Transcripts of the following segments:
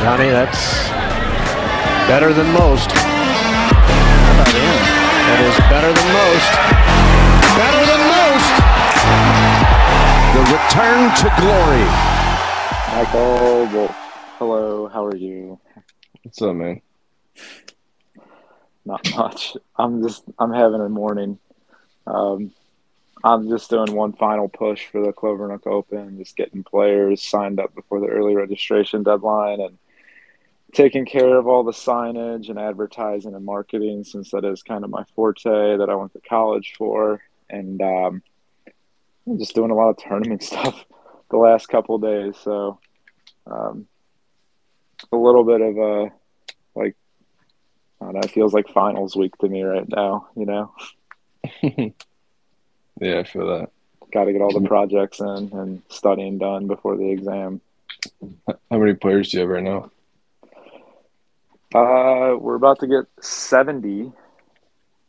Johnny, that's better than most. How about him? That is better than most. Better than most. The return to glory. Michael Wolf. Hello, how are you? What's up, man? Not much. I'm just I'm having a morning. Um, I'm just doing one final push for the Clovernook Open, just getting players signed up before the early registration deadline and taking care of all the signage and advertising and marketing since that is kind of my forte that I went to college for. And um, I'm just doing a lot of tournament stuff the last couple days. So um, a little bit of a like I don't know, it feels like finals week to me right now, you know. Yeah, I feel that. Got to get all the projects in and studying done before the exam. How many players do you have right now? Uh, we're about to get 70.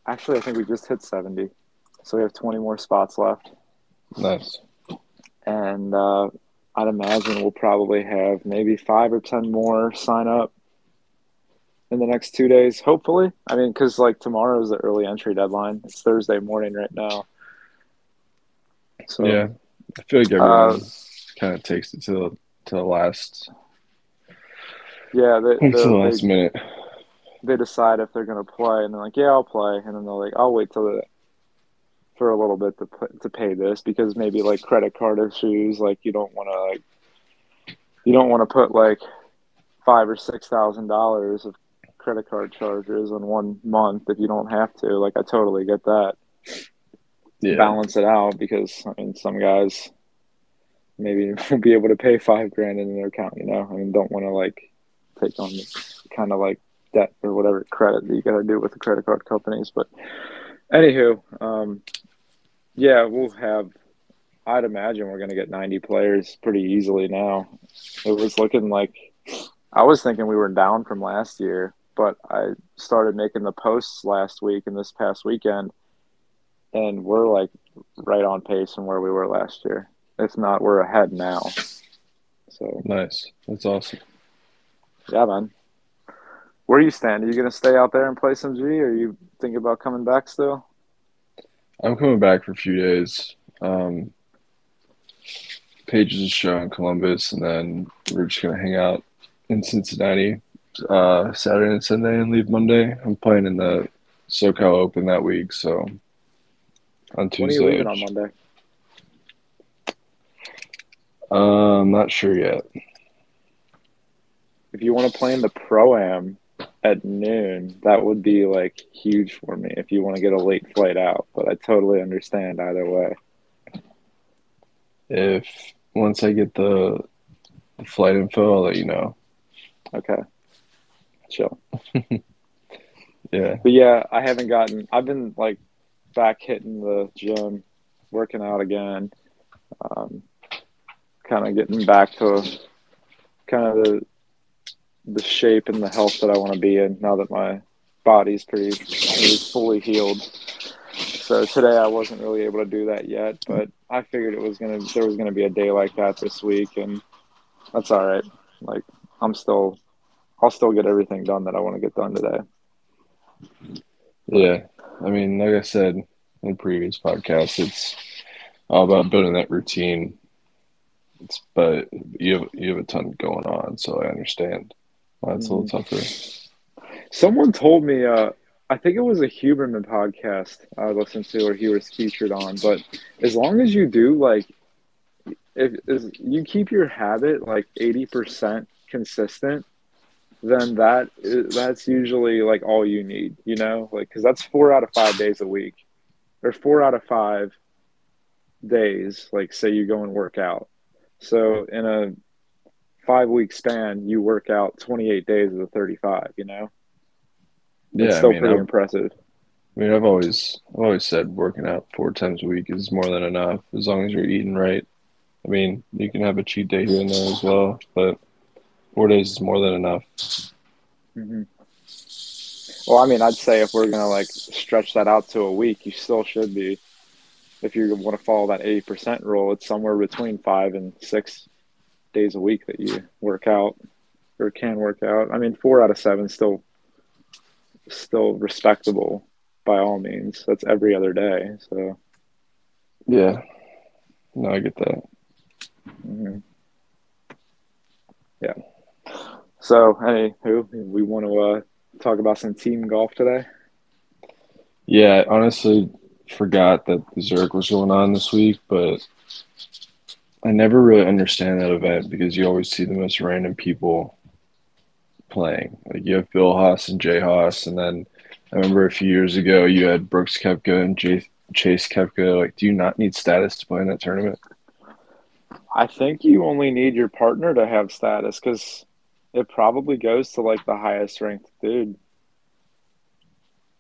Actually, I think we just hit 70. So we have 20 more spots left. Nice. And uh, I'd imagine we'll probably have maybe five or 10 more sign up in the next two days, hopefully. I mean, because like tomorrow is the early entry deadline. It's Thursday morning right now. So, Yeah, I feel like everyone kind of takes it to the to the last yeah, the, to the the, last they, minute. they decide if they're going to play, and they're like, "Yeah, I'll play," and then they're like, "I'll wait till the, for a little bit to to pay this because maybe like credit card issues, like you don't want to like you don't want to put like five or six thousand dollars of credit card charges in one month if you don't have to. Like I totally get that. Yeah, Balance it out because I mean some guys maybe won't be able to pay five grand in their account. You know, I mean don't want to like take on kind of like debt or whatever credit that you got to do with the credit card companies. But anywho, um, yeah, we'll have. I'd imagine we're going to get 90 players pretty easily now. It was looking like I was thinking we were down from last year, but I started making the posts last week and this past weekend, and we're like right on pace from where we were last year. If not, we're ahead now. So nice. That's awesome. Yeah, man. Where you stand? Are you gonna stay out there and play some G, or are you thinking about coming back still? I'm coming back for a few days. Um, Paige is a show in Columbus, and then we're just gonna hang out in Cincinnati uh, Saturday and Sunday, and leave Monday. I'm playing in the SoCal Open that week, so on Tuesday. When are you leaving on Monday? Uh, I'm not sure yet. If you want to play in the pro am at noon, that would be like huge for me. If you want to get a late flight out, but I totally understand either way. If once I get the, the flight info, I'll let you know. Okay, chill. Yeah, But yeah, I haven't gotten. I've been like back hitting the gym, working out again. Um, kind of getting back to kind of the the shape and the health that I want to be in now that my body's pretty, pretty fully healed. So today I wasn't really able to do that yet, but I figured it was gonna there was gonna be a day like that this week, and that's all right. Like I'm still, I'll still get everything done that I want to get done today. yeah. I mean, like I said in previous podcasts, it's all about building that routine. It's, but you have you have a ton going on, so I understand why it's a little tougher. Someone told me, uh, I think it was a Huberman podcast I listened to or he was featured on, but as long as you do like, if, you keep your habit like 80% consistent, then that is, that's usually like all you need, you know, like, cause that's four out of five days a week or four out of five days. Like say you go and work out. So in a five week span, you work out 28 days of the 35, you know? Yeah, it's I still mean, pretty I've, impressive. I mean, I've always I've always said working out four times a week is more than enough as long as you're eating right. I mean, you can have a cheat day here and there as well, but four days is more than enough. hmm Well, I mean, I'd say if we're gonna like stretch that out to a week, you still should be. If you want to follow that eighty percent rule, it's somewhere between five and six days a week that you work out or can work out. I mean, four out of seven still still respectable by all means. That's every other day. So Yeah. No, I get that. mhm. yeah. So hey, who we want to uh, talk about some team golf today? Yeah, I honestly forgot that the Zurich was going on this week, but I never really understand that event because you always see the most random people playing. Like you have Bill Haas and Jay Haas, and then I remember a few years ago you had Brooks Koepka and Jay, Chase Koepka. Like, do you not need status to play in that tournament? I think you only need your partner to have status because it probably goes to like the highest ranked dude.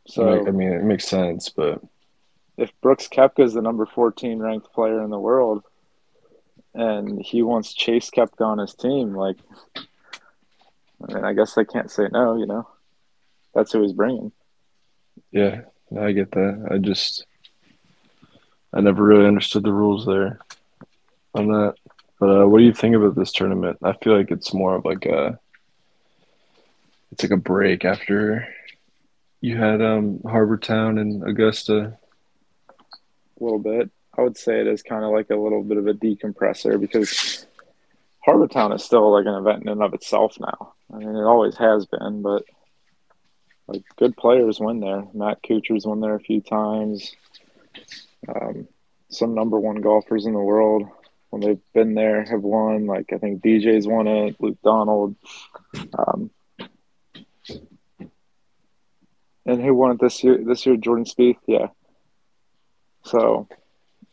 So I mean, it makes sense, but if Brooks Koepka is the number 14 ranked player in the world and he wants Chase Koepka on his team, like, I mean, I guess they can't say no, you know? That's who he's bringing. yeah, I get that. I just I never really understood the rules there on that. But uh, what do you think about this tournament? I feel like it's more of like a it's like a break after you had um Harbour Town and Augusta. A little bit. I would say it is kind of like a little bit of a decompressor because Harbour Town is still like an event in and of itself now. I mean, it always has been, but like good players win there. Matt Kuchar's won there a few times. Um, some number one golfers in the world when they've been there have won. Like I think DJ's won it, Luke Donald. Um, and who won it this year? This year, Jordan Spieth. Yeah. So,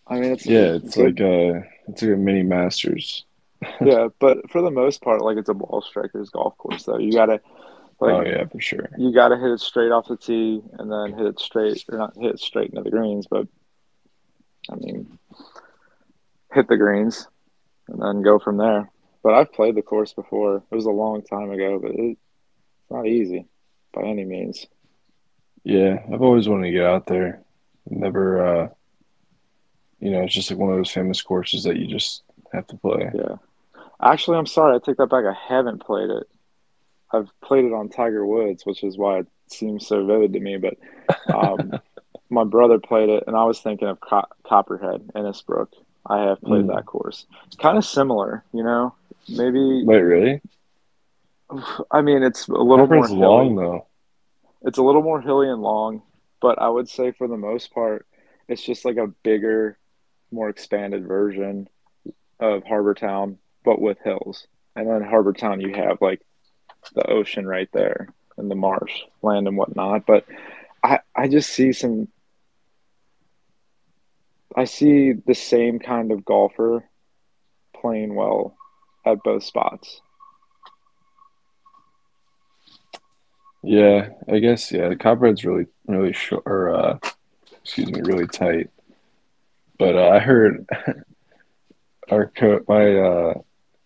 I mean, it's Yeah, it's good- like a it's like a mini Masters. yeah, but for the most part, like it's a ball striker's golf course. Though you gotta, like, oh yeah, for sure. you gotta hit it straight off the tee and then hit it straight, or not hit it straight into the greens, but I mean, hit the greens and then go from there. But I've played the course before. It was a long time ago, but it, it's not easy by any means. Yeah, I've always wanted to get out there. Never uh you know, it's just like one of those famous courses that you just have to play. Yeah. Actually, I'm sorry. I take that back. I haven't played it. I've played it on Tiger Woods, which is why it seems so vivid to me. But um, my brother played it, and I was thinking of Co- Copperhead, Innisbrook. I have played Mm. that course. It's kind of similar, you know. Maybe Wait, really? I mean it's a little more hilly. long though. It's a little more hilly and long, but I would say for the most part, it's just like a bigger, more expanded version of Harbour Town, but with hills. And then Harbour Town, you have like the ocean right there and the marsh land and whatnot. But I, I just see some. I see the same kind of golfer playing well at both spots. Yeah, I guess yeah. The Copperhead's really really short or uh excuse me, really tight. But uh, I heard our co- my uh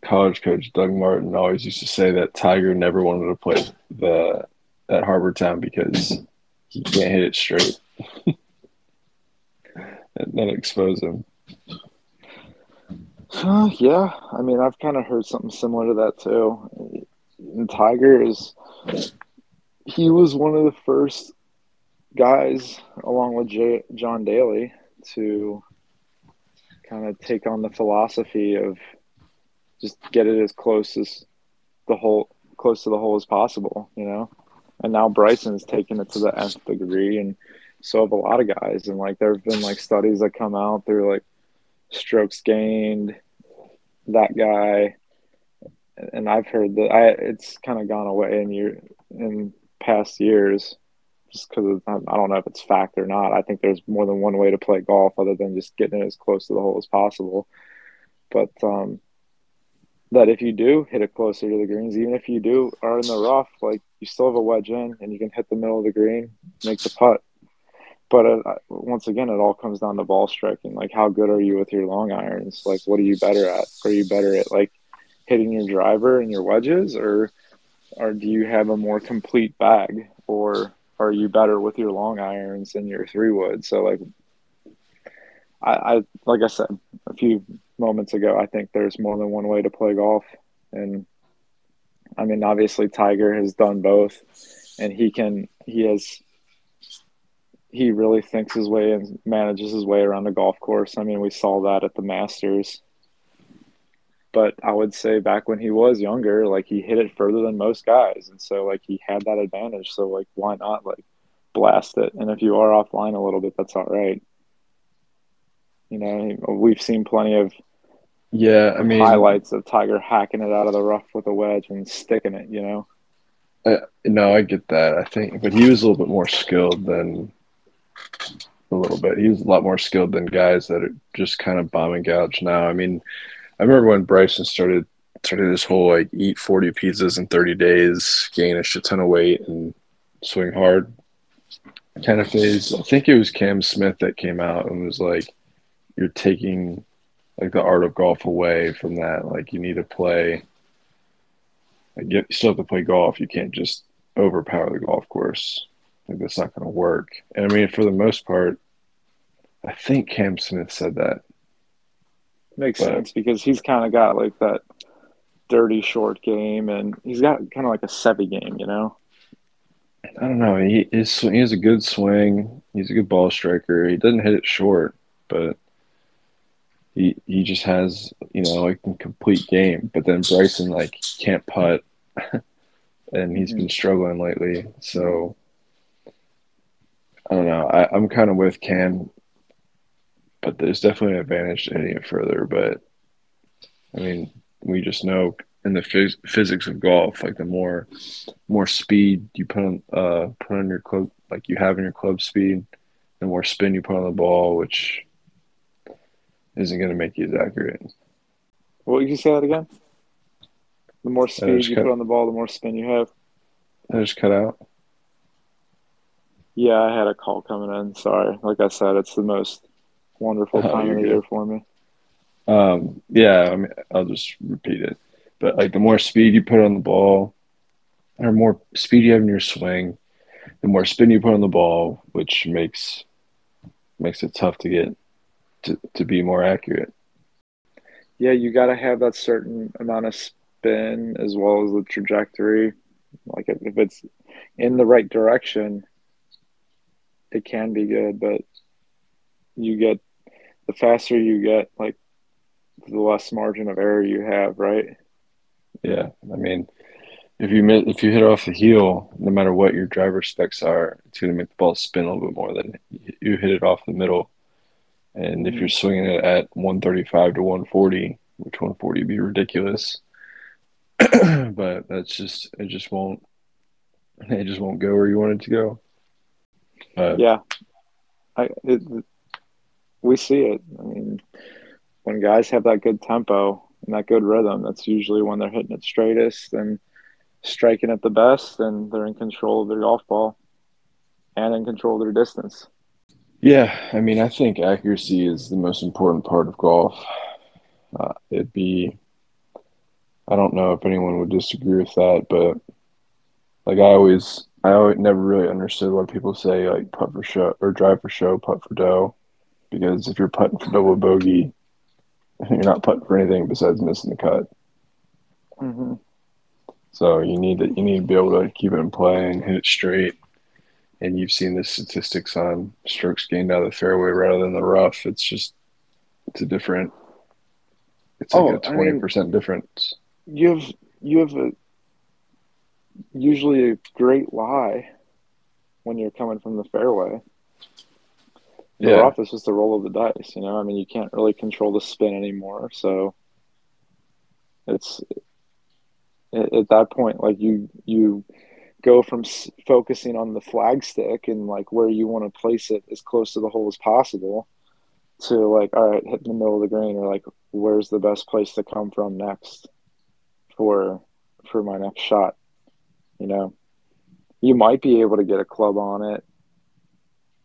college coach Doug Martin always used to say that Tiger never wanted to play the at Harbour Town because he can't hit it straight. and then expose him. Uh, yeah, I mean, I've kind of heard something similar to that too. And Tiger is, he was one of the first guys, along with J- John Daly, to kind of take on the philosophy of just get it as close as the hole, close to the hole as possible, you know. And now Bryson's taking it to the nth degree, and so have a lot of guys. And like, there have been like studies that come out through like strokes gained, that guy, and I've heard that I it's kind of gone away in year in past years, just because I don't know if it's fact or not. I think there's more than one way to play golf other than just getting it as close to the hole as possible. But um, that if you do hit it closer to the greens, even if you do are in the rough, like you still have a wedge in and you can hit the middle of the green, make the putt. But uh, once again, it all comes down to ball striking. Like, how good are you with your long irons? Like, what are you better at? Are you better at like hitting your driver and your wedges, or or do you have a more complete bag, or are you better with your long irons and your three wood? So, like, I, I like I said a few moments ago, I think there's more than one way to play golf, and I mean, obviously Tiger has done both, and he can he has he really thinks his way and manages his way around the golf course. I mean, we saw that at the Masters. But I would say back when he was younger, like he hit it further than most guys, and so like he had that advantage. So like, why not like blast it? And if you are offline a little bit, that's all right. You know, we've seen plenty of Yeah, I mean, highlights of Tiger hacking it out of the rough with a wedge and sticking it. You know. Uh, no, I get that. I think, but he was a little bit more skilled than a little bit. He was a lot more skilled than guys that are just kind of bombing gouge now. I mean, I remember when Bryson started started this whole like eat forty pizzas in thirty days, gain a shit ton of weight, and swing hard kind of phase. I think it was Cam Smith that came out and was like, "You're taking like the art of golf away from that. Like you need to play. Like you still have to play golf. You can't just overpower the golf course. Like that's not going to work." And I mean, for the most part, I think Cam Smith said that. Makes But- sense because he's kind of got like that dirty short game, and he's got kind of like a Seve game, you know. I don't know. He is he has a good swing. He's a good ball striker. He doesn't hit it short, but he he just has you know like a complete game. But then Bryson like can't putt, and he's been mm-hmm. struggling lately. So I don't know. I, I'm kind of with Cam, but there's definitely an advantage to hitting it further. But I mean, we just know in the phys- physics of golf, like the more more speed you put on uh put on your club like you have in your club speed, the more spin you put on the ball, which isn't going to make you as accurate. What did you say that again? The more speed you cut- put on the ball, the more spin you have. I just cut out. Yeah, I had a call coming in. Sorry. Like I said, it's the most wonderful Oh, time of the year for me. Um, yeah, I mean, I'll just repeat it. But like the more speed you put on the ball, or more speed you have in your swing, the more spin you put on the ball, which makes makes it tough to get to, to be more accurate. Yeah, you got to have that certain amount of spin as well as the trajectory. Like if it's in the right direction, it can be good, but you get the faster you get, like the less margin of error you have, right? Yeah, I mean, if you if you hit off the heel, no matter what your driver specs are, it's going to make the ball spin a little bit more than you hit it off the middle. And if you're mm-hmm. swinging it at 135 to 140, which 140 would be ridiculous, but that's just it just won't it just won't go where you want it to go. But Yeah, I it, we see it. I mean, when guys have that good tempo and that good rhythm, that's usually when they're hitting it straightest and striking it the best, and they're in control of their golf ball and in control of their distance. Yeah, I mean, I think accuracy is the most important part of golf. Uh, it'd be, I don't know if anyone would disagree with that, but like I always, I always never really understood why people say like putt for show or drive for show, putt for dough, because if you're putting for double bogey, you're not putting for anything besides missing the cut. Mm-hmm. So you need to you need to be able to keep it in play and hit it straight. And you've seen the statistics on strokes gained out of the fairway rather than the rough. It's just it's a different. It's like Oh, a I mean- twenty percent difference. You have you have a usually a great lie when you're coming from the fairway. The Yeah, rough is just a roll of the dice, you know. I mean, you can't really control the spin anymore, so it's at, at that point, like you you go from s- focusing on the flagstick and like where you want to place it as close to the hole as possible, to like, all right, hit in the middle of the green, or like, where's the best place to come from next for for my next shot, you know. You might be able to get a club on it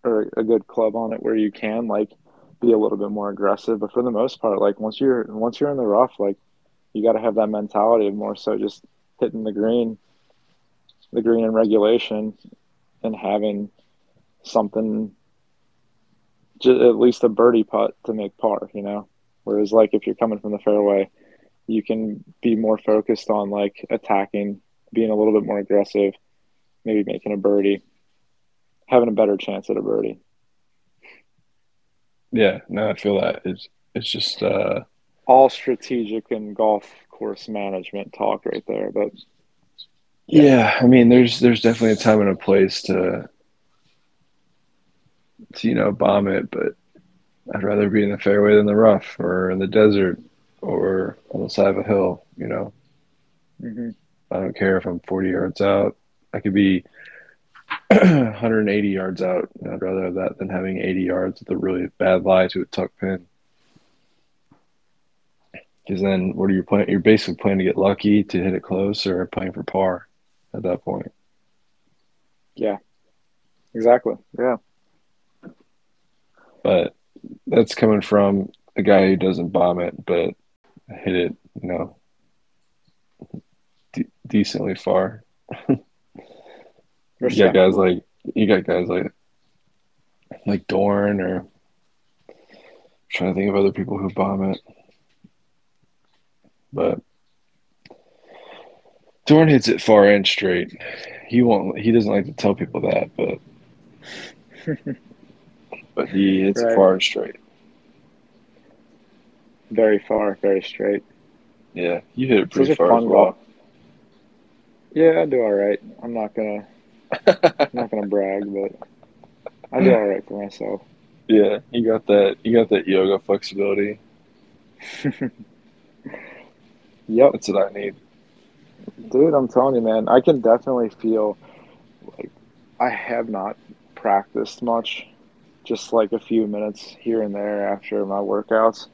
or a good club on it where you can like be a little bit more aggressive. But for the most part, like once you're once you're in the rough, like you got to have that mentality of more so just hitting the green, the green in regulation, and having something, ju- at least a birdie putt to make par. You know, whereas like if you're coming from the fairway, you can be more focused on like attacking, being a little bit more aggressive, maybe making a birdie, having a better chance at a birdie. Yeah, no, I feel that. It's it's just uh All strategic and golf course management talk right there, but yeah, I mean there's there's definitely a time and a place to to you know bomb it, but I'd rather be in the fairway than the rough or in the desert or on the side of a hill, you know. mhm. I don't care if I'm 40 yards out. I could be 180 yards out. I'd rather have that than having 80 yards with a really bad lie to a tuck pin. Because then, what are you playing? You're basically playing to get lucky to hit it close, or playing for par at that point. Yeah, exactly. Yeah. But that's coming from a guy who doesn't bomb it, but hit it, you know, de- decently far. You got guys like you got guys like like Dorn or I'm trying to think of other people who bomb it. But Dorn hits it far and straight. He won't he doesn't like to tell people that, but but he hits Right. it far and straight. very far, very straight. Yeah. You hit it pretty far as well. Yeah, I do all right. I'm not gonna I'm not gonna brag, but I do all right for myself. yeah, you got that you got that yoga flexibility. Yep, That's what I need. dude, I'm telling you, man, I can definitely feel like I have not practiced much, just like a few minutes here and there after my workouts.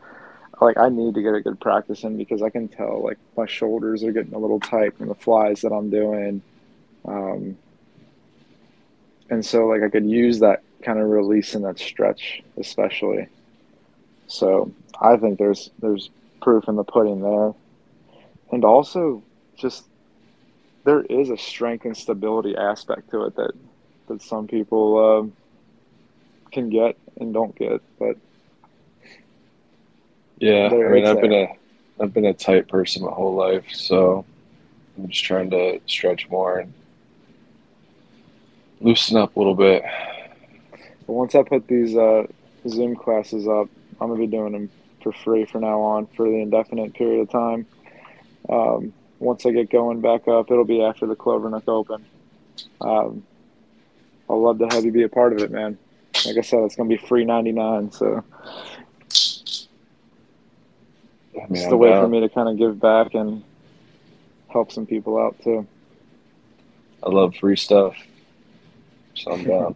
Like I need to get a good practice in because I can tell like my shoulders are getting a little tight from the flies that I'm doing. Um, and so like I could use that kind of release and that stretch especially. So I think there's there's proof in the pudding there. And also just there is a strength and stability aspect to it that that some people um, can get and don't get. But Yeah, There I mean, I've been a, I've been a tight person my whole life, so I'm just trying to stretch more and loosen up a little bit. but once I put these uh, Zoom classes up, I'm gonna be doing them for free from now on for the indefinite period of time. Um, once I get going back up, it'll be after the Clovernook Open. Um, I'll love to have you be a part of it, man. Like I said, it's gonna be free ninety nine, so I mean, it's the way for me to kind of give back and help some people out too. I love free stuff, so I'm down.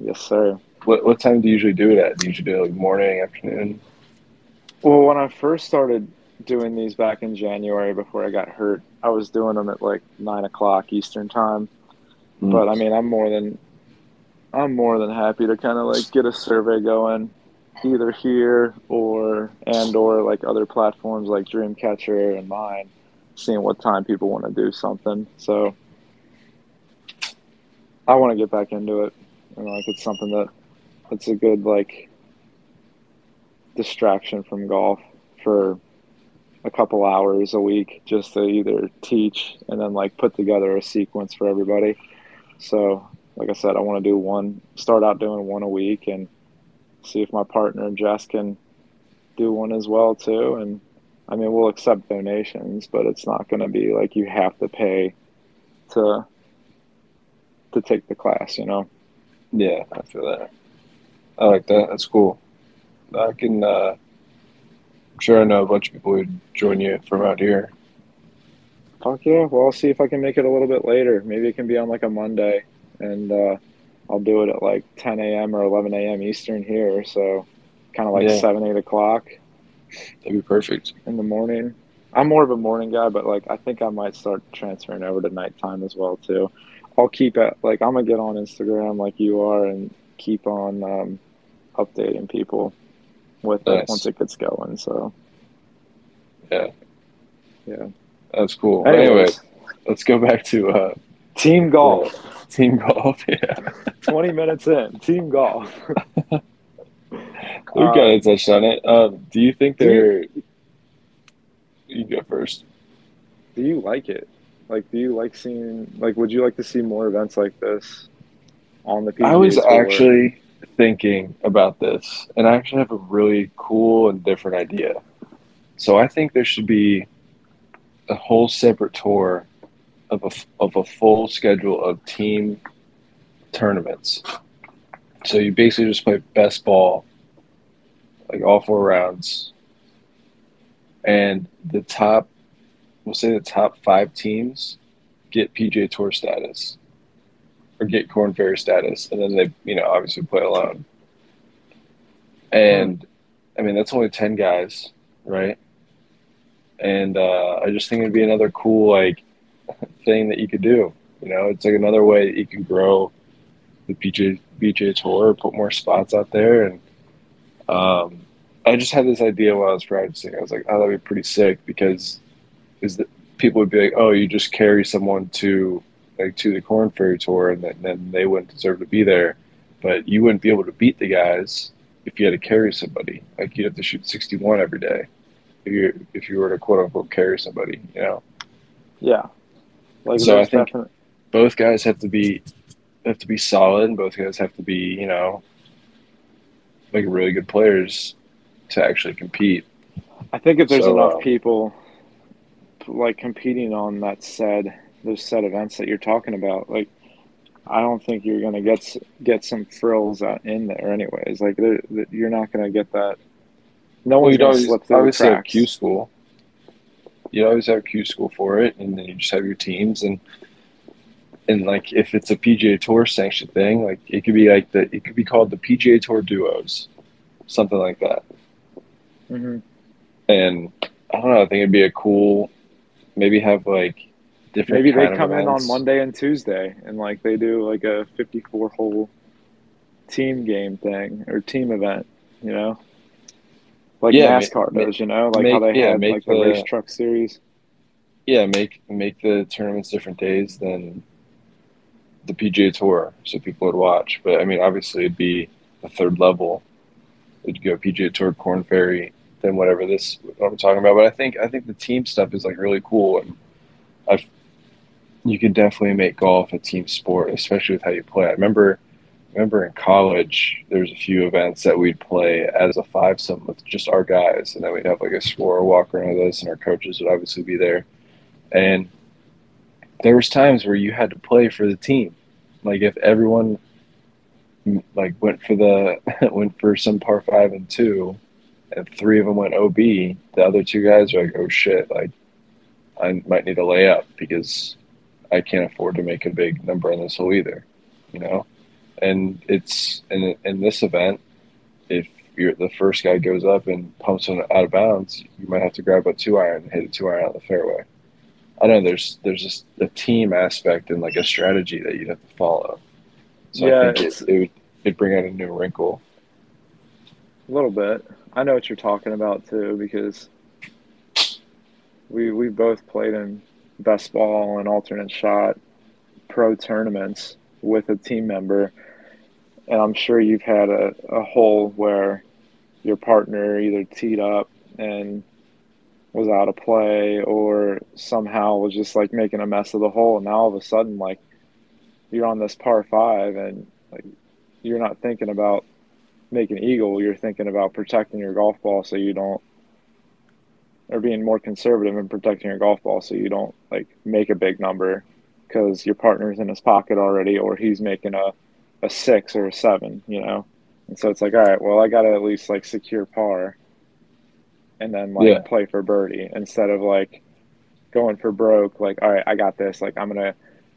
Yes, sir. what what time do you usually do it at? Do you usually do it like morning, afternoon? Well, when I first started doing these back in January before I got hurt, I was doing them at like nine o'clock Eastern time. Mm. But I mean, I'm more than I'm more than happy to kind of like get a survey going, either here or and or like other platforms like Dreamcatcher and mine, seeing what time people want to do something. So I want to get back into it, and like it's something that it's a good like distraction from golf for a couple hours a week just to either teach and then like put together a sequence for everybody. So, like I said, I want to do one, start out doing one a week and see if my partner Jess can do one as well too. And I mean, we'll accept donations, but it's not going to be like you have to pay to to take the class, you know. Yeah, I feel that. I like that. That's cool. I can. Uh, I'm sure I know a bunch of people who'd join you from out here. Fuck yeah. Well, I'll see if I can make it a little bit later. Maybe it can be on like a Monday and uh, I'll do it at like 10 a.m. or 11 a.m. Eastern here. So kind of like Yeah. 7, 8 o'clock That'd be perfect. in the morning. I'm more of a morning guy, but like I think I might start transferring over to nighttime as well too. I'll keep it like I'm gonna get on Instagram like you are and keep on um, updating people with Nice. it once it gets going. So Yeah. Yeah. That's cool. Anyways, Anyway, let's go back to uh, team golf. team golf. Yeah, 20 minutes in, team golf. we kind of touched on it. Um, do you think do you- You go first. Do you like it? Like, do you like seeing? Like, would you like to see more events like this on the PGA I was Tour? actually thinking about this, and I actually have a really cool and different idea. So I think there should be a whole separate tour of a of a full schedule of team tournaments. So you basically just play best ball, like all four rounds, and the top, we'll say the top five teams get PGA Tour status or get Korn Ferry status, and then they, you know, obviously play alone. And I mean, that's only ten guys, right? And uh, I just think it'd be another cool like thing that you could do. You know, it's like another way that you can grow the PJ BJ tour, put more spots out there, and um, I just had this idea while I was practicing. I was like, oh, that'd be pretty sick because is that people would be like, oh, you just carry someone to like to the Korn Ferry tour, and then, then they wouldn't deserve to be there, but you wouldn't be able to beat the guys if you had to carry somebody. Like you'd have to shoot sixty one every day if you if you were to quote unquote carry somebody, you know. Yeah. Like, So I think- definite- both guys have to be have to be solid and both guys have to be you know like really good players to actually compete I think if there's So, enough uh, people like competing on that said those set events that you're talking about, like I don't think you're gonna get get some frills out in there anyways. Like there- there- you're not gonna get that. No well one's gonna always, slip through have q school you always have q school for it and then you just have your teams and and like if it's a pga tour sanctioned thing like it could be like the it could be called the pga tour duos something like that hmm and i don't know i think it'd be a cool maybe have like different Maybe they come in on. Monday and Tuesday and like they do like a 54 hole team game thing or team event, you know, like Yeah, NASCAR ma- does, you know, like how make- they yeah, had make like the, the- race truck series. yeah, make make the tournaments different days than the PGA Tour, so people would watch. But I mean, obviously, it'd be a third level. It'd go PGA Tour, Korn Ferry, then whatever this what I'm talking about. But I think I think the team stuff is like really cool, and I've you can definitely make golf a team sport, especially with how you play. I remember remember in college there was a few events that we'd play as a five some with just our guys, and then we'd have like a score walk around with us, and our coaches would obviously be there and there was times where you had to play for the team like if everyone like went for the went for some par five and two and three of them went ob the other two guys are like oh shit like i might need a layup because i can't afford to make a big number on this hole either you know and it's in, in this event if you're the first guy goes up and pumps one out of bounds you might have to grab a two iron and hit a two iron out of the fairway I don't know. There's there's just a team aspect and like a strategy that you'd have to follow. So Yeah, I think it, it would it'd bring out a new wrinkle. A little bit. I know what you're talking about too because we we both played in best ball and alternate shot pro tournaments with a team member, and I'm sure you've had a, a hole where your partner either teed up and was out of play or somehow was just like making a mess of the hole. And now all of a sudden like you're on this par five and like you're not thinking about making eagle, you're thinking about protecting your golf ball so you don't, or being more conservative in protecting your golf ball so you don't like make a big number because your partner's in his pocket already or he's making a, a six or a seven, you know? And so it's like, all right, well, I got to at least like secure par and then like Yeah. play for birdie instead of like going for broke. Like, all right, I got this. Like, I'm going to,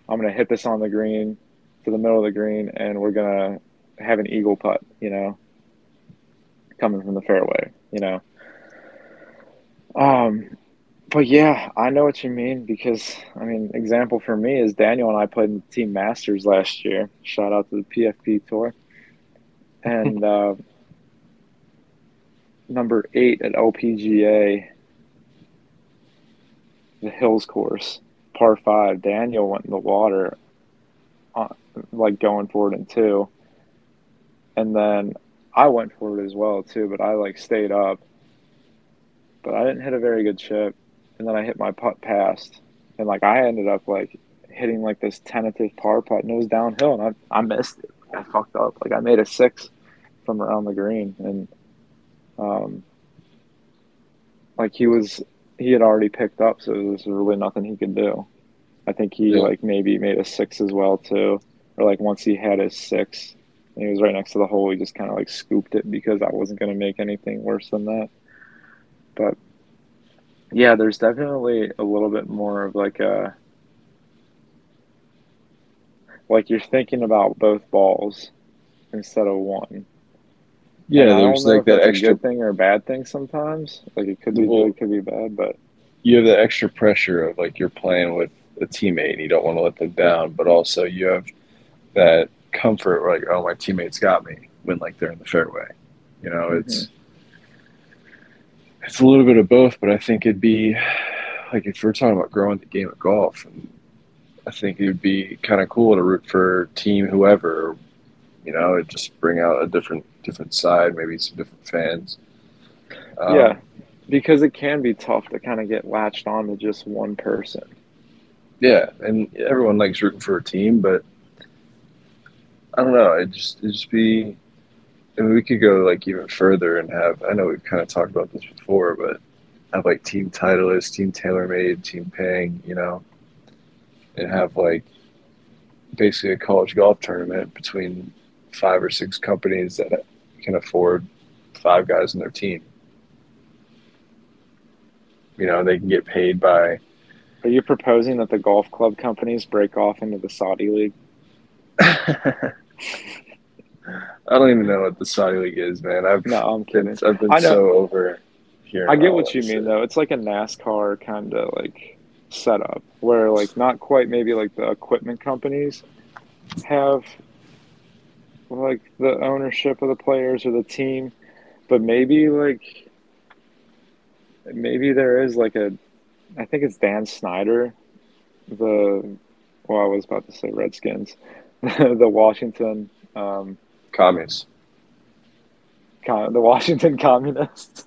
I'm going to hit this on the green to the middle of the green and we're going to have an eagle putt, you know, coming from the fairway, you know. Um, but yeah, I know what you mean because I mean, example for me is Daniel and I played in the Team Masters last year. Shout out to the PFP tour, and uh, number eight at LPGA, the Hills course, par five. Daniel went in the water, uh, like going for it in two, and then I went for it as well too, but I like stayed up. But I didn't hit a very good chip, and then I hit my putt past, and like I ended up like hitting like this tentative par putt, and it was downhill, and I I missed it. I fucked up. Like I made a six from around the green, and um, like he was he had already picked up, so there was really nothing he could do. I think he Yeah. like maybe made a six as well too, or like once he had his six, and he was right next to the hole, he just kind of like scooped it because I wasn't going to make anything worse than that. But yeah, there's definitely a little bit more of like a like you're thinking about both balls instead of one. Yeah, And there's like that extra. good thing or a bad thing sometimes. Like it could be Well- good, it could be bad, but You have the extra pressure of like you're playing with a teammate and you don't want to let them down, but also you have that comfort like, oh, my teammates got me when like they're in the fairway. You know, it's it's a little bit of both, but I think it'd be like if we're talking about growing the game of golf, and I think it would be kind of cool to root for team whoever. You know, it just bring out a different different side, maybe some different fans. Um, yeah, because it can be tough to kind of get latched on to just one person. Yeah, and everyone likes rooting for a team, but I don't know. It just it just be. I mean, we could go like even further and have. I know we've kind of talked about this before, but have like team Titleist, team TaylorMade, team Ping, you know, and have like basically a college golf tournament between five or six companies that can afford five guys in their team. You know, they can get paid by Are you proposing that the golf club companies break off into the Saudi league? I don't even know what the Saudi League is, man. I've No, I'm kidding. I've been so over here. I get what you mean though. It's like a NASCAR kind of like setup where like not quite maybe like the equipment companies have like the ownership of the players or the team, but maybe like maybe there is like a I think it's Dan Snyder, the well I was about to say Redskins, the Washington um, Commies. com- the Washington Communists.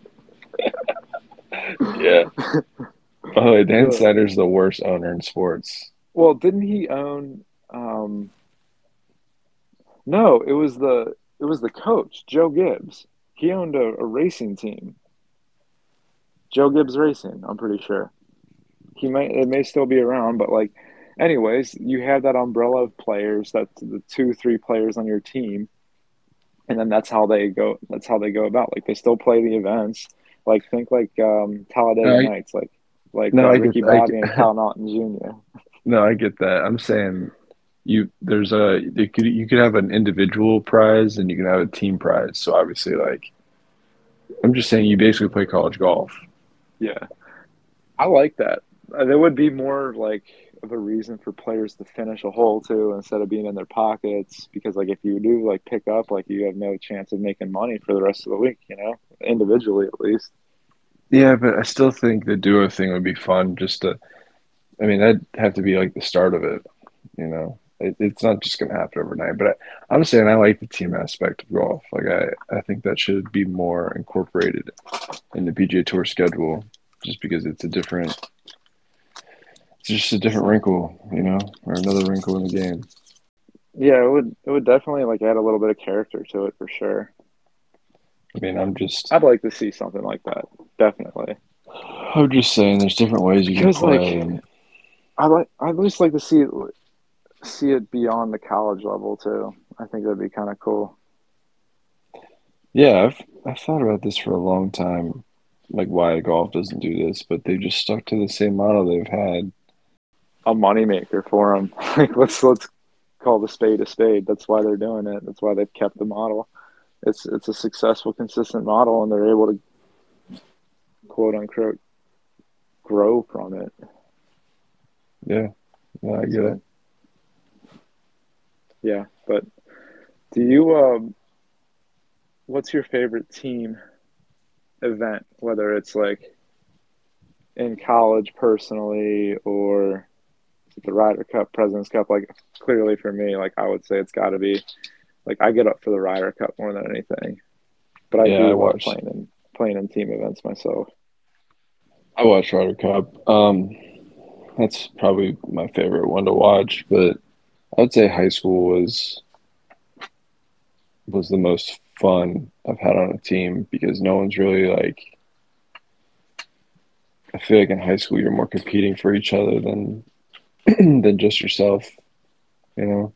Yeah. Way, Dan. Snyder's the worst owner in sports. Well, didn't he own? Um, no, it was the it was the coach Joe Gibbs. He owned a, a racing team. Joe Gibbs Racing. I'm pretty sure. He may it may still be around, but like, anyways, you have that umbrella of players. That's the two three players on your team, and then that's how they go. That's how they go about. Like they still play the events. Like think like um, Talladega No, Nights. Like like No, uh, I get- Ricky Bobby get- and Cal Naughton Jr. No, I get that. I'm saying you there's a you could you could have an individual prize and you can have a team prize. So obviously, like, I'm just saying you basically play college golf. Yeah, I like that. Uh, There would be more like of a reason for players to finish a hole too, instead of being in their pockets. Because like if you do like pick up, like you have no chance of making money for the rest of the week. You know, individually at least. Yeah, but I still think the duo thing would be fun. Just to, I mean, that'd have to be like the start of it. You know, it, it's not just gonna happen overnight. But I, I'm saying I like the team aspect of golf. Like I, I think that should be more incorporated in the PGA Tour schedule, just because it's a different, it's just a different wrinkle, you know, or another wrinkle in the game. Yeah, it would. It would definitely like add a little bit of character to it for sure. I mean, I'm just, I'd like to see something like that. Definitely. I'm just saying, there's different ways you can Because, like, play. and, I like. I'd just like to see it. See it beyond the college level too. I think that'd be kind of cool. Yeah, I've I've thought about this for a long time, like why golf doesn't do this, but they just stuck to the same model they've had. A moneymaker for them. Like let's let's call the spade a spade. That's why they're doing it. That's why they've kept the model. It's it's a successful, consistent model, and they're able to quote unquote grow from it. Yeah, yeah, I get it. Yeah, but do you um, what's your favorite team event? Whether it's like in college personally or the Ryder Cup, President's Cup. Like clearly for me, like I would say it's got to be like I get up for the Ryder Cup more than anything. But I Yeah, do I love playing in playing in team events myself. I watch Ryder Cup. Um, that's probably my favorite one to watch, but I would say high school was was the most fun I've had on a team because no one's really like. I feel like in high school you're more competing for each other than than just yourself, you know.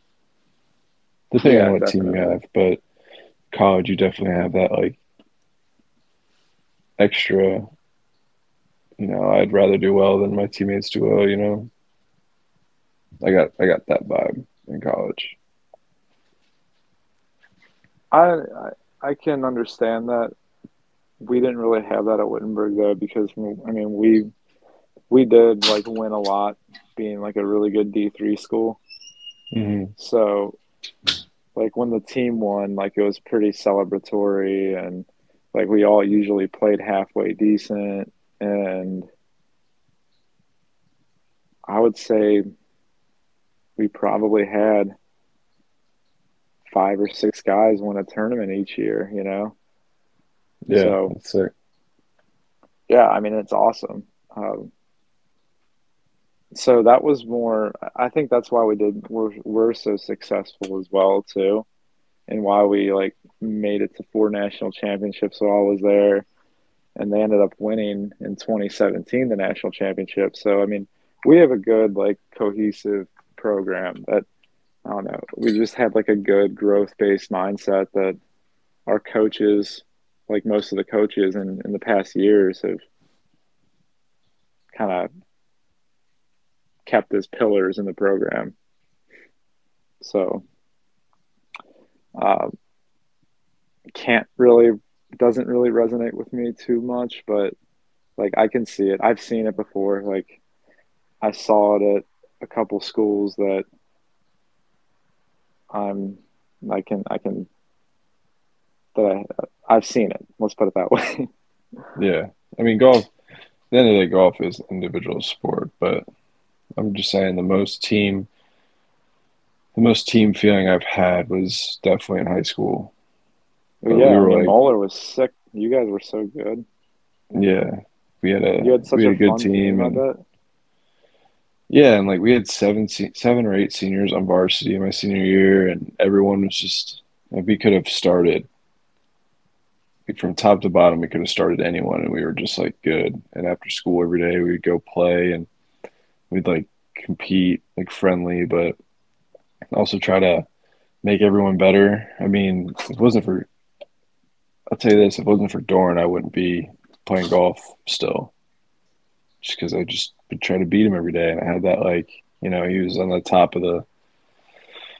Depending Yeah, on what team you have, but college you definitely have that like extra. You know, I'd rather do well than my teammates do well. You know, I got I got that vibe in college. I, I I can understand that. We didn't really have that at Wittenberg though, because I mean we we did like win a lot, being like a really good D three school. Mm-hmm. So, like when the team won, like it was pretty celebratory, and like we all usually played halfway decent, and I would say we probably had five or six guys win a tournament each year. You know. Yeah, So-. Yeah, I mean it's awesome. Um, so that was more. I think that's why we did. We're we're so successful as well too, and why we like made it to four national championships while I was there, and they ended up winning in 2017 the national championship. So I mean, we have a good like cohesive program that I don't know. We just had like a good growth based mindset that our coaches like most of the coaches in, in the past years have kind of kept as pillars in the program. So, um, can't really, doesn't really resonate with me too much, but like I can see it. I've seen it before. Like I saw it at a couple schools that I'm, I can, I can, that I, I've seen it. Let's put it that way. Yeah, I mean golf. At the end of the day, golf is individual sport, but I'm just saying the most team, the most team feeling I've had was definitely in high school. Yeah, we I mean, like- Moeller was sick. You guys were so good. Yeah, we had a You had such we had a, a good team, team. And yeah, and like we had seven seven or eight seniors on varsity in my senior year, and everyone was just like we could have started from top to bottom. We could have started anyone, and we were just like good. And after school every day, we'd go play, and we'd like compete, like friendly, but also try to make everyone better. I mean, it wasn't for I'll tell you this, if it wasn't for Dorn, I wouldn't be playing golf still. Just because I just would try to beat him every day. And I had that, like, you know, he was on the top of the,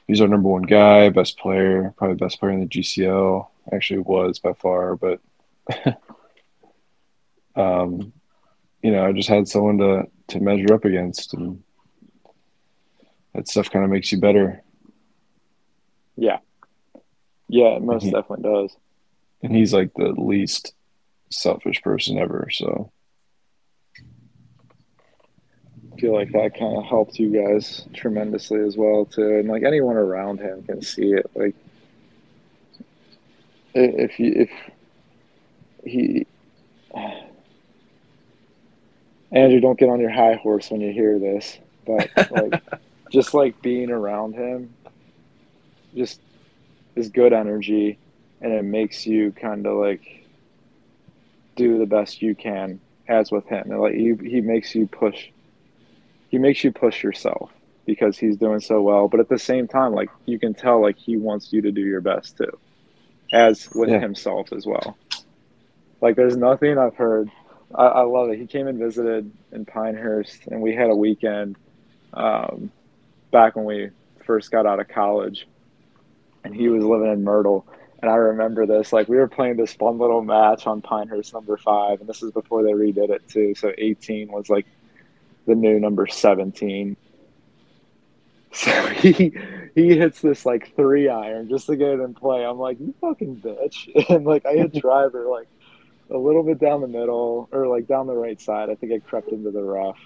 he's our number one guy, best player, probably best player in the GCL. Actually was by far, but, um, you know, I just had someone to, to measure up against. And that stuff kind of makes you better. Yeah. Yeah, it most Mhm. definitely does. And he's like the least selfish person ever. So, I feel like that kind of helped you guys tremendously as well too, and like anyone around him can see it. Like if you if he Andrew, don't get on your high horse when you hear this, but like just like being around him, just is good energy, and it makes you kind of like do the best you can as with him. And like he he makes you push he makes you push yourself because he's doing so well. But at the same time, like you can tell like he wants you to do your best too. As with Yeah. himself as well. Like there's nothing I've heard I, I love it. He came and visited in Pinehurst and we had a weekend um, back when we first got out of college and he was living in Myrtle. And I remember this, like we were playing this fun little match on Pinehurst number five, and this is before they redid it too. So 18 was like the new number 17. So he he hits this like three iron just to get it in play. I'm like, you fucking bitch. And like I hit driver like a little bit down the middle or like down the right side. I think I crept into the rough.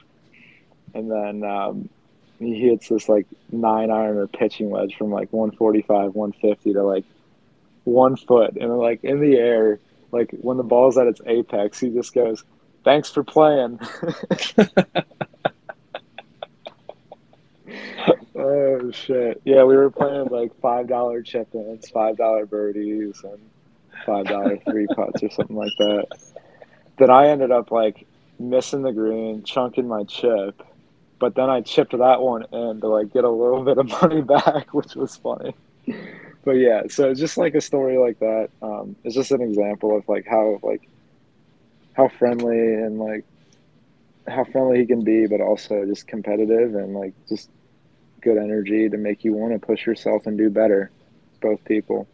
And then um, he hits this like nine iron or pitching wedge from like 145, 150 to like one foot. And like in the air, like when the ball's at its apex, he just goes, Thanks for playing. oh shit! Yeah, we were playing like five dollar chip ins, five dollar birdies, and five dollar three putts or something like that. Then I ended up like missing the green, chunking my chip, but then I chipped that one in to like get a little bit of money back, which was funny. But yeah, so just like a story like that, um, it's just an example of like how like how friendly and like how friendly he can be, but also just competitive and like just good energy to make you want to push yourself and do better. Both people,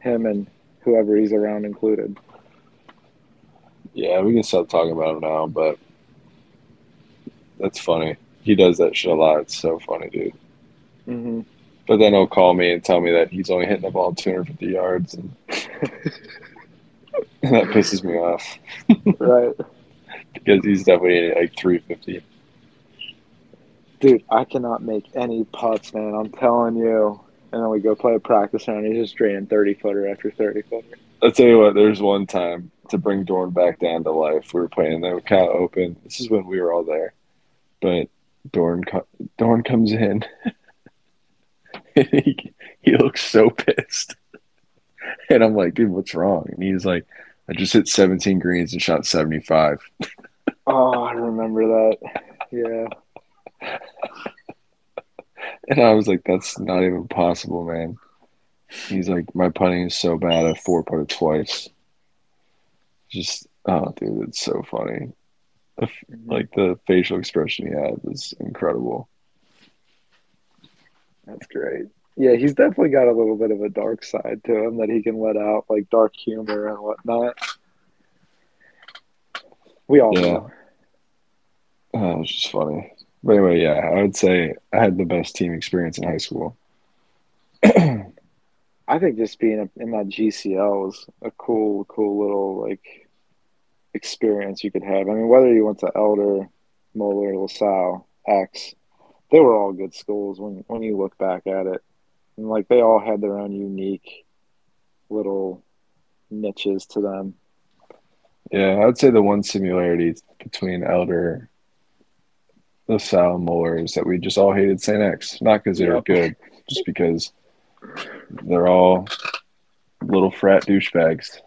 him and whoever he's around included. Yeah, we can stop talking about him now, but that's funny. He does that shit a lot. It's so funny, dude. Mm-hmm. But then he'll call me and tell me that he's only hitting the ball 250 yards, and, and that pisses me off right. because he's definitely like 350. Dude, I cannot make any putts, man. I'm telling you. And then we go play a practice round. He's just draining 30 footer after 30 footer. I'll tell you what, there's one time to bring Dorn back down to life. We were playing the kind of open. This is when we were all there. But Dorn, Dorn comes in. he, he looks so pissed. And I'm like, dude, what's wrong? And he's like, I just hit 17 greens and shot 75. Oh, I remember that. Yeah. And I was like, that's not even possible, man. He's like, my putting is so bad. I four putted twice. Just, oh, dude, it's so funny. Mm-hmm. Like the facial expression he had was incredible. That's great. Yeah, he's definitely got a little bit of a dark side to him that he can let out, like dark humor and whatnot. We all Yeah. know. Oh, it's just funny. But anyway, yeah, I would say I had the best team experience in high school. I think just being in that GCL was a cool, cool little like experience you could have. I mean, whether you went to Elder, Moeller, LaSalle, X, they were all good schools when when you look back at it, and like they all had their own unique little niches to them. Yeah, I would say the one similarity between Elder, And Moeller that we just all hated St. X. Not because they were good, just because they're all little frat douchebags.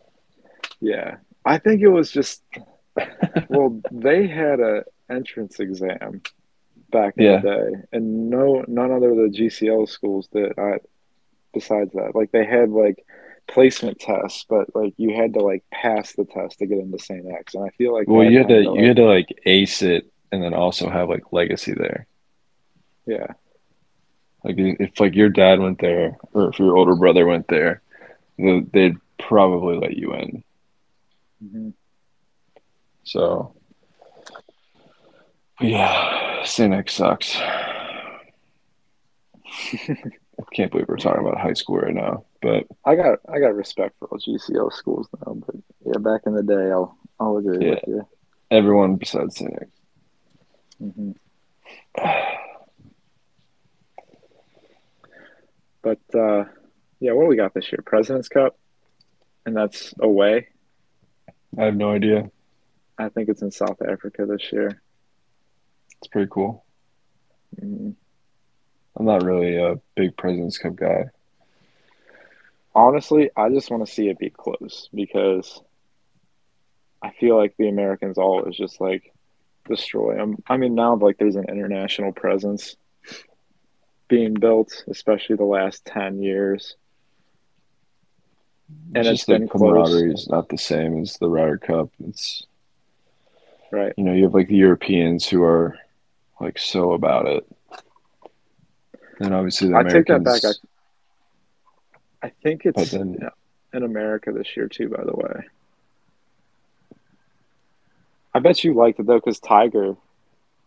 Yeah, I think it was just well, they had a entrance exam back in Yeah. the day, and no, none other of the GCL schools did. I, besides that, like they had like placement tests, but like you had to like pass the test to get into St. X, and I feel like Well, you had to you had to like ace it and then also have like legacy there. yeah, Like if like your dad went there or if your older brother went there, they'd probably let you in. Mhm. So, yeah, St. Sucks. I can't believe we're talking about high school right now, but I got I got respect for all GCL schools now, but yeah, back in the day, I'll I'll agree with you. everyone besides St. X. hmm But uh, yeah, what do we got this year? President's Cup, and that's away. I have no idea. I think it's in South Africa this year. It's pretty cool. Mhm. I'm not really a big President's Cup guy. Honestly, I just want to see it be close because I feel like the Americans always just like destroy them. I mean, now like there's an international presence being built, especially the last ten years. And it's just the been close. camaraderie is not the same as the Ryder Cup. It's Right. you know you have like the Europeans who are like so about it, and obviously the I take that back. I, I think it's then- in America this year too. By the way, I bet you liked it though because Tiger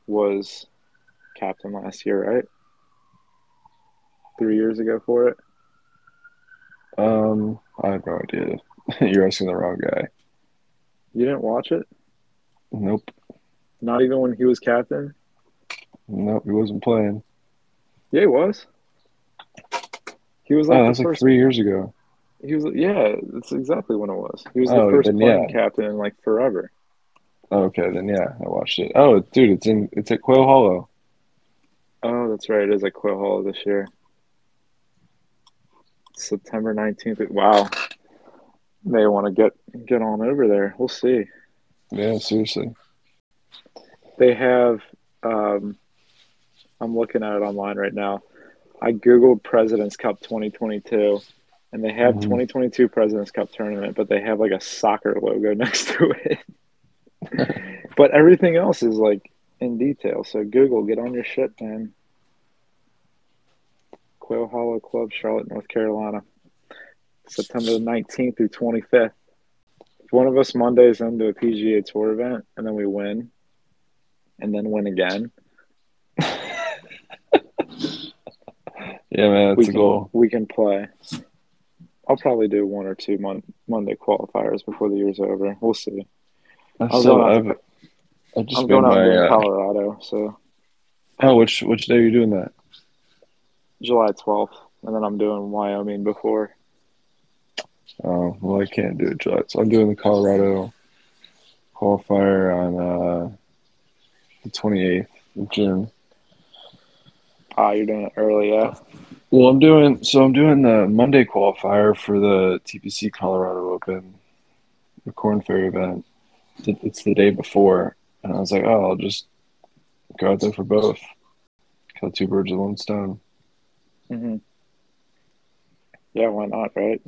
was captain last year, right? Three years ago for it. Um, I have no idea. You're asking the wrong guy. You didn't watch it? Nope, Not even when he was captain. nope, he wasn't playing. Yeah, he was. He was like oh, the like first. three years ago. He was yeah, that's exactly when it was. He was the Oh, first then playing yeah. captain in like forever. Okay, then yeah, I watched it. Oh, dude, it's in it's at Quail Hollow. Oh, that's right. It is at Quail Hollow this year. September 19th. Wow. May want to get get on over there. We'll see. Yeah, seriously. They have um I'm looking at it online right now. I googled Presidents Cup 2022 and they have Mhm. 2022 Presidents Cup tournament, but they have like a soccer logo next to it. but everything else is like in detail. So Google, get on your shit, man. Quail Hollow Club, Charlotte, North Carolina. September the 19th through 25th. If one of us Mondays into a PGA Tour event and then we win, and then win again, Yeah, man, we that's a can, goal. we can play. I'll probably do one or two mon- Monday qualifiers before the year's over. We'll see. I've, I'm still, going out I've, just I'm going out my. to Uh, Colorado, so oh, which which day are you doing that? July 12th, and then I'm doing Wyoming before. Oh, well, I can't do it July. So I'm doing the Colorado qualifier on uh, the 28th of June. Ah, you're doing it early, yeah. Well, I'm doing so. I'm doing the Monday qualifier for the TPC Colorado Open, the Korn Ferry event. It- It's the day before, and I was like, "Oh, I'll just go out there for both. Kill two birds with one stone." hmm Yeah, why not, right?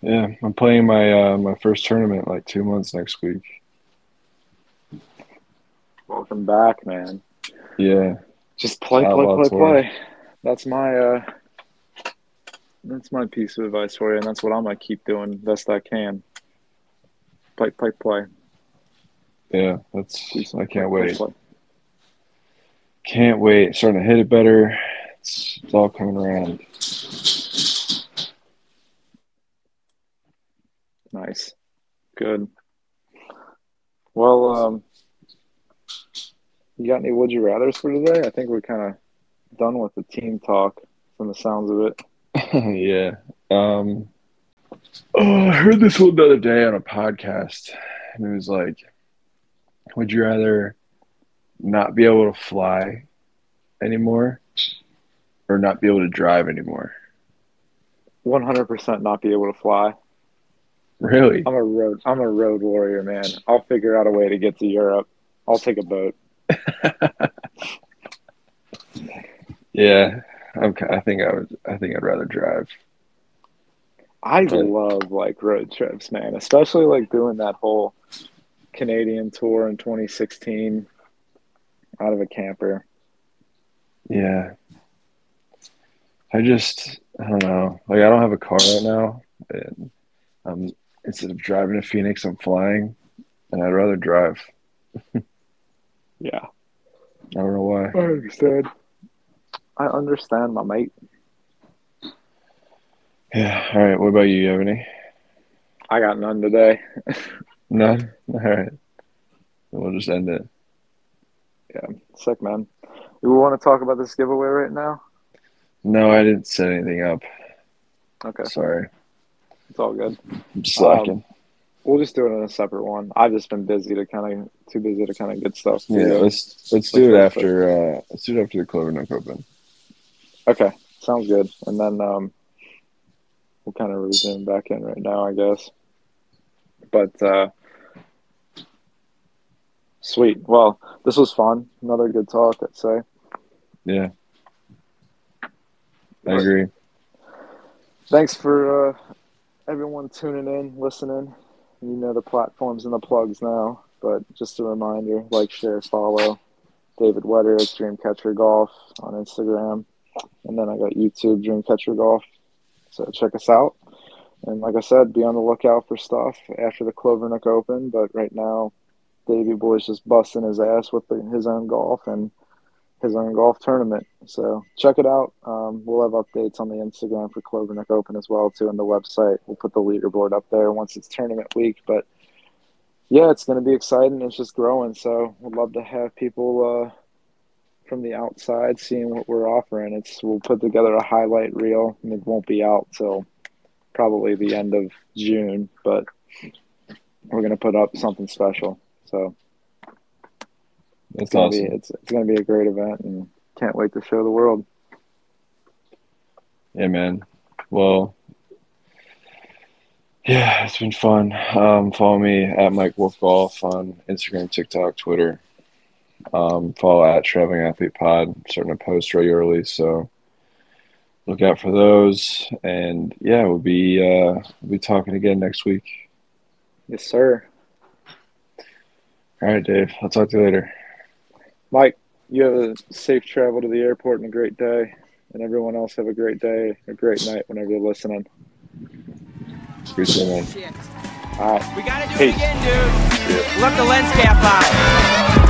Yeah, I'm playing my uh, my first tournament like two months next week. Welcome back, man. Yeah, Just play, play, Outlaw play, play. That's my uh, that's my piece of advice for you, and that's what I'm gonna keep doing best I can. Play, play, play. yeah. That's Keep I can't play, wait. play. Can't wait. Starting to hit it better. It's, it's all coming around. Nice, good. Well, um, you got any would you rather's for today? I think we're kind of done with the team talk from the sounds of it. yeah. Um, oh, I heard this one the other day on a podcast, and it was like, would you rather not be able to fly anymore or not be able to drive anymore? One hundred percent not be able to fly. Really? I'm a road. I'm a road warrior, man. I'll figure out a way to get to Europe. I'll take a boat. Yeah. Okay. I think I would. I think I'd rather drive. I love like road trips, man. Especially like doing that whole Canadian tour in 2016 out of a camper. Yeah. I just. I don't know. Like I don't have a car right now, and um, instead of driving to Phoenix, I'm flying, and I'd rather drive. Yeah, I don't know why. I understand. I understand, my mate. Yeah. All right. What about you? You have any? I got none today. None. All right. We'll just end it. Yeah, sick, man. Do you want to talk about this giveaway right now? No, I didn't set anything up. Okay, Sorry. it's all good. I'm just slacking. We'll just do it in a separate one. I've just been busy to kind of too busy to kind of get stuff. yeah. Let's let's do it after. Uh, let's do it after the Clovernook Open. Okay, sounds good. And then um, we'll kind of resume back in right now, I guess. But uh, sweet. Well, this was fun. Another good talk, I'd say. Yeah. I agree. Thanks for uh, everyone tuning in, listening. You know the platforms and the plugs now, but just a reminder: like, share, follow. David Wetter at Dreamcatcher Golf on Instagram, and then I got YouTube Dreamcatcher Golf. So check us out. And like I said, be on the lookout for stuff after the Clovernook Open. But right now, Davey Boy's just busting his ass with the, his own golf and his own golf tournament. So check it out. Um, we'll have updates on the Instagram for Clovernook Open as well too, and the website. We'll put the leaderboard up there once it's tournament week. But yeah, it's going to be exciting. It's just growing. So we'd love to have people uh, from the outside seeing what we're offering. It's we'll put together a highlight reel, and it won't be out till probably the end of June. But we're gonna put up something special. So That's it's gonna awesome. be it's it's gonna be a great event, and can't wait to show the world. Yeah, man. Well, yeah, it's been fun. Um, follow me at Mike Wolf Golf on Instagram, TikTok, Twitter. Um, follow at Traveling Athlete Pod. Starting to post regularly, so look out for those. And yeah, we'll be uh, we'll be talking again next week. Yes, sir. All right, Dave. I'll talk to you later. Mike, you have a safe travel to the airport and a great day. And everyone else have a great day, a great night whenever you're listening. Appreciate it, man. Shit. All right. We gotta do Peace. it again, dude. Look the lens cap out.